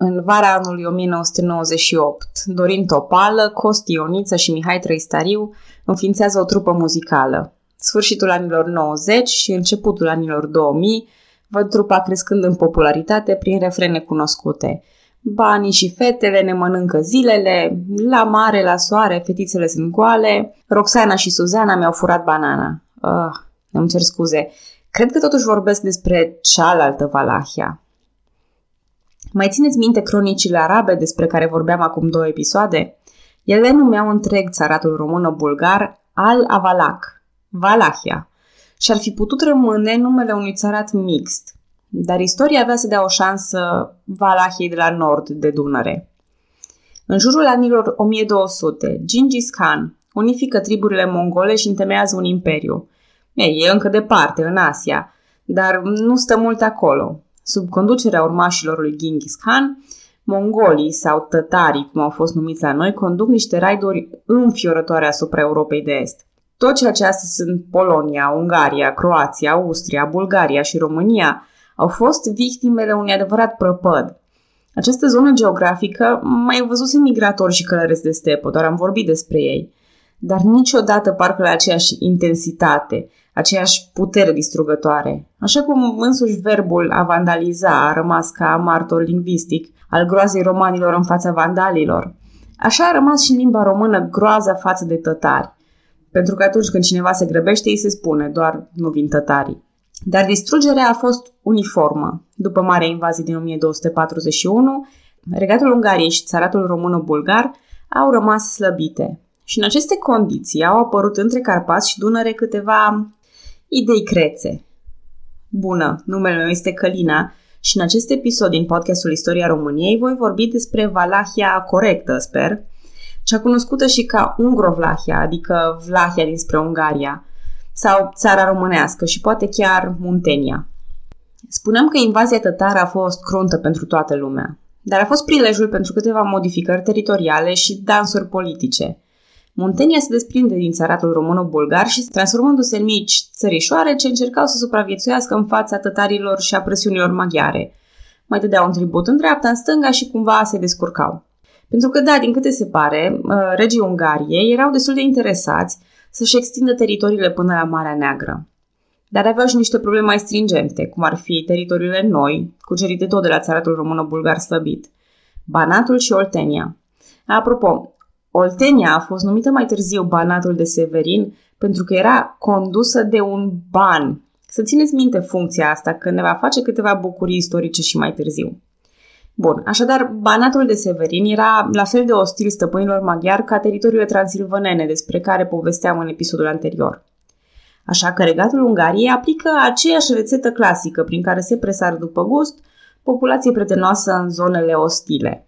În vara anului 1998, Dorin Topală, Costi Ioniță și Mihai Trăistariu înființează o trupă muzicală. Sfârșitul anilor 90 și începutul anilor 2000 văd trupa crescând în popularitate prin refrene cunoscute. Banii și fetele ne mănâncă zilele, la mare, la soare, fetițele sunt goale, Roxana și Suzana mi-au furat banana. Ah, îmi cer scuze. Cred că totuși vorbesc despre cealaltă Valahia. Mai țineți minte cronicile arabe despre care vorbeam acum două episoade? Ele numeau întreg țaratul română-bulgar Al-Avalac, Valahia, și ar fi putut rămâne numele unui țarat mixt, dar istoria avea să dea o șansă Valahiei de la nord de Dunăre. În jurul anilor 1200, Gingis Khan unifică triburile mongole și întemeiază un imperiu. Ei, e încă departe, în Asia, dar nu stă mult acolo. Sub conducerea urmașilor lui Genghis Khan, mongolii sau tătarii, cum au fost numiți la noi, conduc niște raiduri înfiorătoare asupra Europei de Est. Tot ceea ce astăzi sunt Polonia, Ungaria, Croația, Austria, Bulgaria și România au fost victimele unui adevărat prăpăd. Această zonă geografică mai văzuse migratori și călăreți de stepă, doar am vorbit despre ei. Dar niciodată parcă la aceeași intensitate, aceeași putere distrugătoare. Așa cum însuși verbul a vandaliza a rămas ca martor lingvistic al groazei romanilor în fața vandalilor, așa a rămas și în limba română groaza față de tătari. Pentru că atunci când cineva se grăbește, îi se spune, doar nu vin tătarii. Dar distrugerea a fost uniformă. După marea invazie din 1241, regatul Ungariei și țaratul român-bulgar au rămas slăbite. Și în aceste condiții au apărut între Carpați și Dunăre câteva idei crețe. Bună, numele meu este Călina și în acest episod din podcastul Istoria României voi vorbi despre Valahia corectă, sper, cea cunoscută și ca Ungrovlahia, adică Vlahia dinspre Ungaria, sau țara românească și poate chiar Muntenia. Spuneam că invazia tătară a fost cruntă pentru toată lumea, dar a fost prilejul pentru câteva modificări teritoriale și dansuri politice – Muntenia se desprinde din țaratul româno-bulgar și transformându-se în mici țărișoare ce încercau să supraviețuiască în fața tătarilor și a presiunilor maghiare. Mai dădeau un tribut în dreapta, în stânga și cumva se descurcau. Pentru că, da, din câte se pare, uh, regii Ungariei erau destul de interesați să-și extindă teritoriile până la Marea Neagră. Dar aveau și niște probleme mai stringente, cum ar fi teritoriile noi, cucerite tot de la țaratul română-bulgar slăbit, Banatul și Oltenia. Apropo, Oltenia a fost numită mai târziu Banatul de Severin pentru că era condusă de un ban. Să țineți minte funcția asta, că ne va face câteva bucurii istorice și mai târziu. Bun, așadar, Banatul de Severin era la fel de ostil stăpânilor maghiari ca teritoriile transilvanene despre care povesteam în episodul anterior. Așa că regatul Ungariei aplică aceeași rețetă clasică prin care se presar după gust populație prietenoasă în zonele ostile –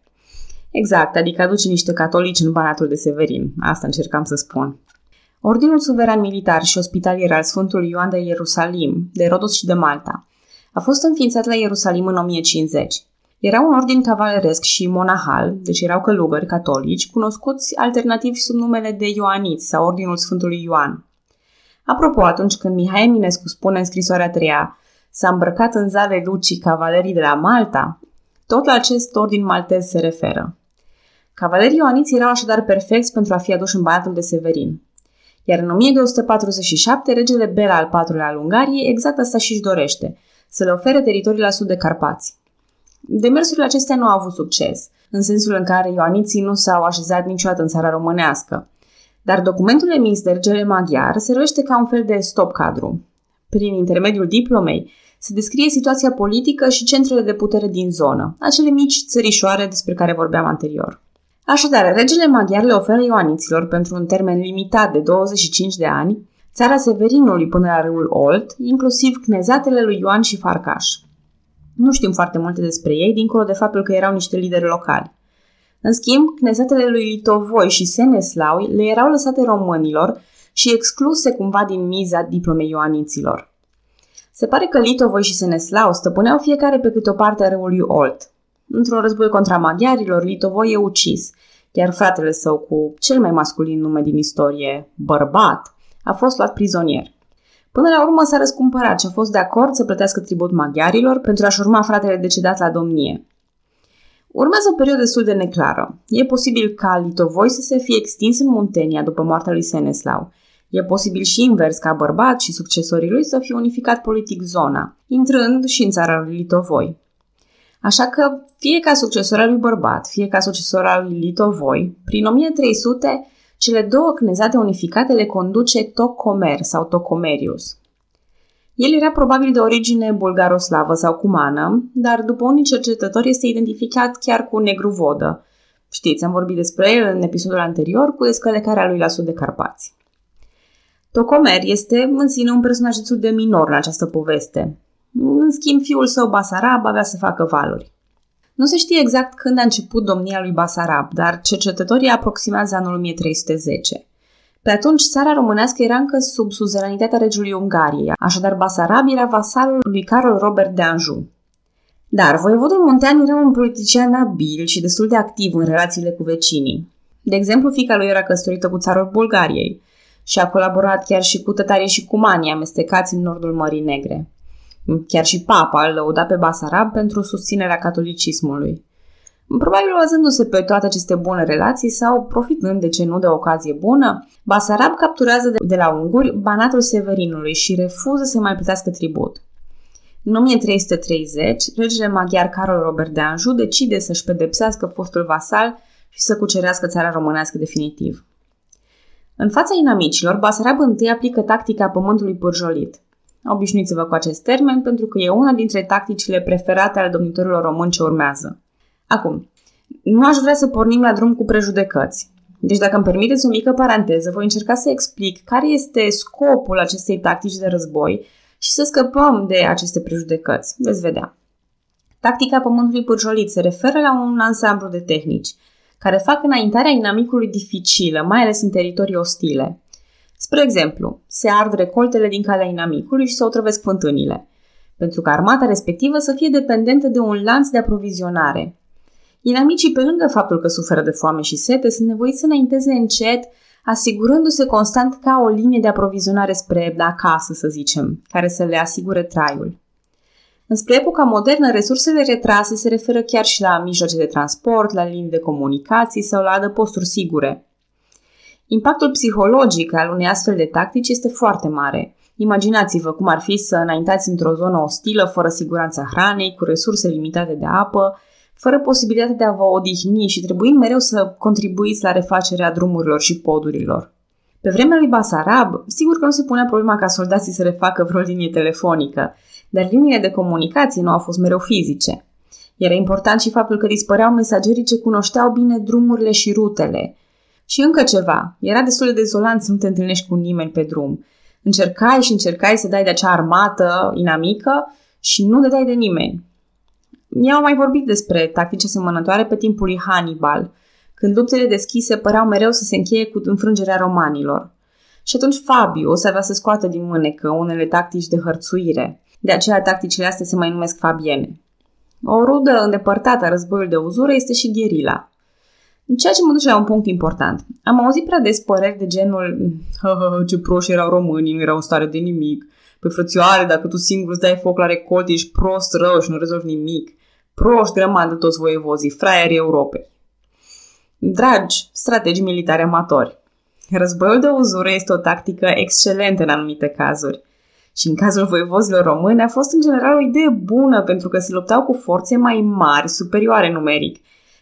Exact, adică aduce niște catolici în Banatul de Severin. Asta încercam să spun. Ordinul suveran militar și ospitalier al Sfântului Ioan de Ierusalim, de Rodos și de Malta, a fost înființat la Ierusalim în 1050. Era un ordin cavaleresc și monahal, deci erau călugări catolici, cunoscuți alternativ sub numele de Ioaniți sau Ordinul Sfântului Ioan. Apropo, atunci când Mihai Eminescu spune în scrisoarea treia s-a îmbrăcat în zale lucii cavalerii de la Malta, tot la acest ordin maltez se referă. Cavalerii ioaniți erau așadar perfecți pentru a fi aduși în Banatul de Severin. Iar în 1247, regele Bela al IV-lea al Ungariei exact asta și-și dorește, să le ofere teritorii la sud de Carpați. Demersurile acestea nu au avut succes, în sensul în care ioaniții nu s-au așezat niciodată în țara românească. Dar documentul emis de regele maghiar servește ca un fel de stop cadru. Prin intermediul diplomei, se descrie situația politică și centrele de putere din zonă, acele mici țărișoare despre care vorbeam anterior. Așadar, regele maghiar le oferă ioaniților pentru un termen limitat de 25 de ani țara Severinului până la râul Olt, inclusiv cnezatele lui Ioan și Farcaș. Nu știm foarte multe despre ei, dincolo de faptul că erau niște lideri locali. În schimb, cnezatele lui Litovoi și Seneslaui le erau lăsate românilor și excluse cumva din miza diplomei ioaniților. Se pare că Litovoi și Seneslau stăpâneau fiecare pe câte o parte a râului Olt. Într-un război contra maghiarilor, Litovoi e ucis, iar fratele său cu cel mai masculin nume din istorie, bărbat, a fost luat prizonier. Până la urmă s-a răscumpărat și a fost de acord să plătească tribut maghiarilor pentru a-și urma fratele decedat la domnie. Urmează o perioadă destul de neclară. E posibil ca Litovoi să se fie extins în Muntenia după moartea lui Seneslau. E posibil și invers ca bărbat și succesorii lui să fie unificat politic zona, intrând și în țara lui Litovoi. Așa că, fie ca succesor al lui bărbat, fie ca succesor al lui Litovoi, prin 1300, cele două cnezate unificate le conduce Tocomer sau Tocomerius. El era probabil de origine bulgaroslavă sau cumană, dar după unii cercetători este identificat chiar cu negru vodă. Știți, am vorbit despre el în episodul anterior cu descălecarea lui la sud de Carpați. Tocomer este în sine un personaj destul de minor în această poveste. În schimb, fiul său Basarab avea să facă valuri. Nu se știe exact când a început domnia lui Basarab, dar cercetătorii aproximează anul 1310. Pe atunci, țara românească era încă sub suzeranitatea regiului Ungariei, așadar Basarab era vasalul lui Carol Robert de Anjou. Dar voievodul Muntean era un politician abil și destul de activ în relațiile cu vecinii. De exemplu, fica lui era căsătorită cu țarul Bulgariei și a colaborat chiar și cu tătarii și cu manii amestecați în nordul Mării Negre. Chiar și papa îl lăuda pe Basarab pentru susținerea catolicismului. Probabil bazându-se pe toate aceste bune relații sau profitând de ce nu de o ocazie bună, Basarab capturează de la unguri banatul Severinului și refuză să mai plătească tribut. În 1330, regele maghiar Carol Robert de Anjou decide să-și pedepsească fostul vasal și să cucerească țara românească definitiv. În fața inamicilor, Basarab întâi aplică tactica pământului pârjolit. Obișnuiți-vă cu acest termen pentru că e una dintre tacticile preferate ale domnitorilor români ce urmează. Acum, nu aș vrea să pornim la drum cu prejudecăți. Deci dacă îmi permiteți o mică paranteză, voi încerca să explic care este scopul acestei tactici de război și să scăpăm de aceste prejudecăți. Veți vedea. Tactica pământului pârjolit se referă la un ansamblu de tehnici care fac înaintarea inamicului dificilă, mai ales în teritorii ostile. Spre exemplu, se ard recoltele din calea inamicului și se otrăvesc fântânile, pentru că armata respectivă să fie dependentă de un lanț de aprovizionare. Inamicii, pe lângă faptul că suferă de foame și sete, sunt nevoiți să înainteze încet, asigurându-se constant ca o linie de aprovizionare spre acasă, să zicem, care să le asigure traiul. Înspre epoca modernă, resursele retrase se referă chiar și la mijloace de transport, la linii de comunicații sau la adăposturi sigure. Impactul psihologic al unei astfel de tactici este foarte mare. Imaginați-vă cum ar fi să înaintați într-o zonă ostilă, fără siguranța hranei, cu resurse limitate de apă, fără posibilitatea de a vă odihni și trebuind mereu să contribuiți la refacerea drumurilor și podurilor. Pe vremea lui Basarab, sigur că nu se punea problema ca soldații să refacă vreo linie telefonică, dar liniile de comunicație nu au fost mereu fizice. Era important și faptul că dispăreau mesagerii ce cunoșteau bine drumurile și rutele. Și încă ceva, era destul de dezolant să nu te întâlnești cu nimeni pe drum. Încercai și încercai să dai de acea armată inamică și nu dai de nimeni. Mi-au mai vorbit despre tactici asemănătoare pe timpul lui Hannibal, când luptele deschise păreau mereu să se încheie cu înfrângerea romanilor. Și atunci Fabio o să avea să scoată din mânecă unele tactici de hărțuire. De aceea tacticile astea se mai numesc fabiene. O rudă îndepărtată a războiului de uzură este și gherila. Ceea ce mă duce la un punct important. Am auzit prea des păreri de genul ce proști erau românii, nu erau în stare de nimic. Păi frățioare, dacă tu singur îți dai foc la recolt, ești prost rău și nu rezolvi nimic. Proști grămadă toți voievozii, fraierii Europei. Dragi strategi militari amatori, războiul de uzură este o tactică excelentă în anumite cazuri. Și în cazul voievozilor români a fost în general o idee bună pentru că se luptau cu forțe mai mari, superioare numeric,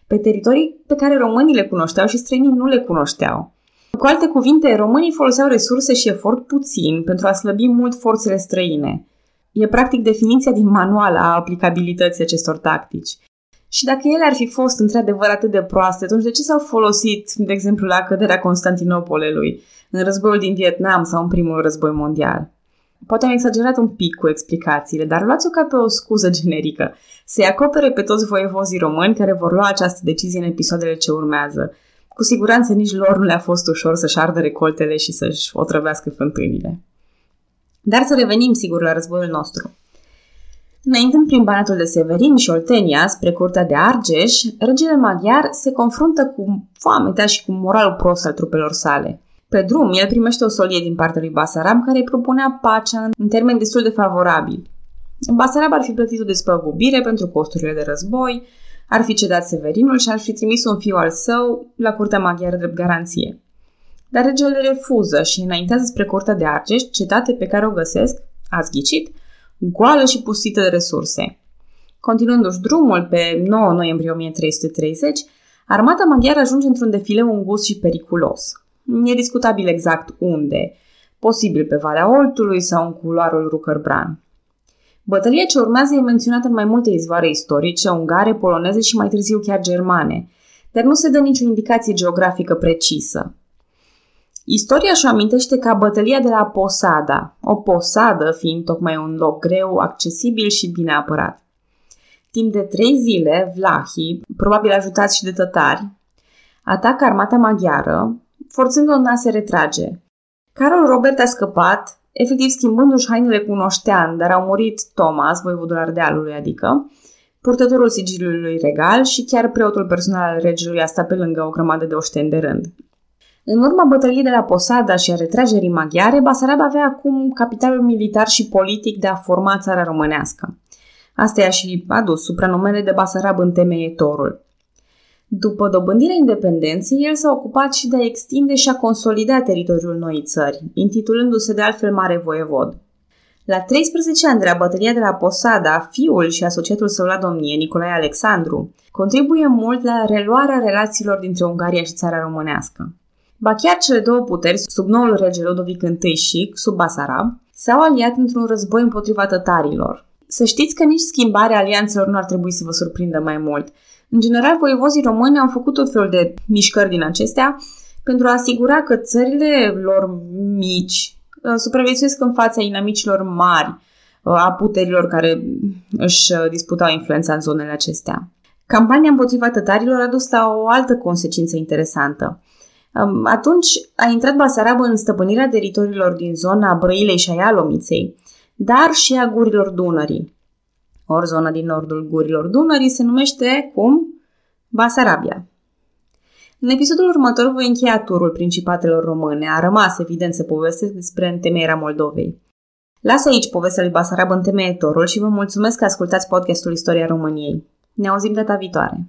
pe teritorii pe care românii le cunoșteau și străinii nu le cunoșteau. Cu alte cuvinte, românii foloseau resurse și efort puțin pentru a slăbi mult forțele străine. E practic definiția din manual a aplicabilității acestor tactici. Și dacă ele ar fi fost într-adevăr atât de proaste, atunci de ce s-au folosit, de exemplu, la căderea Constantinopolului, în războiul din Vietnam sau în primul război mondial? Poate am exagerat un pic cu explicațiile, dar luați-o ca pe o scuză generică. Să-i acopere pe toți voievozii români care vor lua această decizie în episoadele ce urmează. Cu siguranță nici lor nu le-a fost ușor să-și ardă recoltele și să-și otrăvească fântânile. Dar să revenim, sigur, la războiul nostru. Înaintând prin Banatul de Severin și Oltenia, spre curtea de Argeș, regele maghiar se confruntă cu foametea și cu moralul prost al trupelor sale. Pe drum, el primește o solie din partea lui Basarab care îi propunea pacea în termeni destul de favorabili. Basarab ar fi plătit o despăgubire pentru costurile de război, ar fi cedat Severinul și ar fi trimis un fiu al său la curtea maghiară drept garanție. Dar regele refuză și înaintează spre curtea de Argeș, cetate pe care o găsesc, ați ghicit, goală și pustită de resurse. Continuându-și drumul pe 9 noiembrie 1330, armata maghiară ajunge într-un defileu îngust și periculos. E discutabil exact unde, posibil pe Valea Oltului sau în culoarul Rucărbran. Bătălia ce urmează e menționată în mai multe izvoare istorice, ungare, poloneze și mai târziu chiar germane, dar nu se dă nicio indicație geografică precisă. Istoria își amintește ca bătălia de la Posada, o posadă fiind tocmai un loc greu, accesibil și bine apărat. Timp de trei zile, vlahii, probabil ajutați și de tătari, atacă armata maghiară, forțând-o a se retrage. Carol Robert a scăpat, efectiv schimbându-și hainele cu un oștean, dar au murit Thomas, voivodul Ardealului, adică, purtătorul sigiliului regal și chiar preotul personal al regelui a stat pe lângă o grămadă de oșteni de rând. În urma bătăliei de la Posada și a retragerii maghiare, Basarab avea acum capitalul militar și politic de a forma țara românească. Asta i-a și adus supranumele de Basarab în temeietorul. După dobândirea independenței, el s-a ocupat și de a extinde și a consolida teritoriul noii țări, intitulându-se de altfel Mare Voievod. La 13 ani de la bătălia de la Posada, fiul și asociatul său la domnie, Nicolae Alexandru, contribuie mult la reluarea relațiilor dintre Ungaria și țara românească. Ba chiar cele două puteri, sub noul rege Ludovic I și sub Basarab, s-au aliat într-un război împotriva tătarilor. Să știți că nici schimbarea alianțelor nu ar trebui să vă surprindă mai mult. În general, voievozii români au făcut tot felul de mișcări din acestea pentru a asigura că țările lor mici uh, supraviețuiesc în fața inamicilor mari uh, a puterilor care își uh, disputau influența în zonele acestea. Campania împotriva tătarilor a dus la o altă consecință interesantă. Atunci a intrat Basarab în stăpânirea teritoriilor din zona Brăilei și a Ialomiței, dar și a gurilor Dunării. Ori zona din nordul gurilor Dunării se numește cum? Basarabia. În episodul următor voi încheia turul principatelor române. A rămas evident să povestesc despre întemeierea Moldovei. Las aici povestea lui Basarab întemeietorul și vă mulțumesc că ascultați podcastul Istoria României. Ne auzim data viitoare!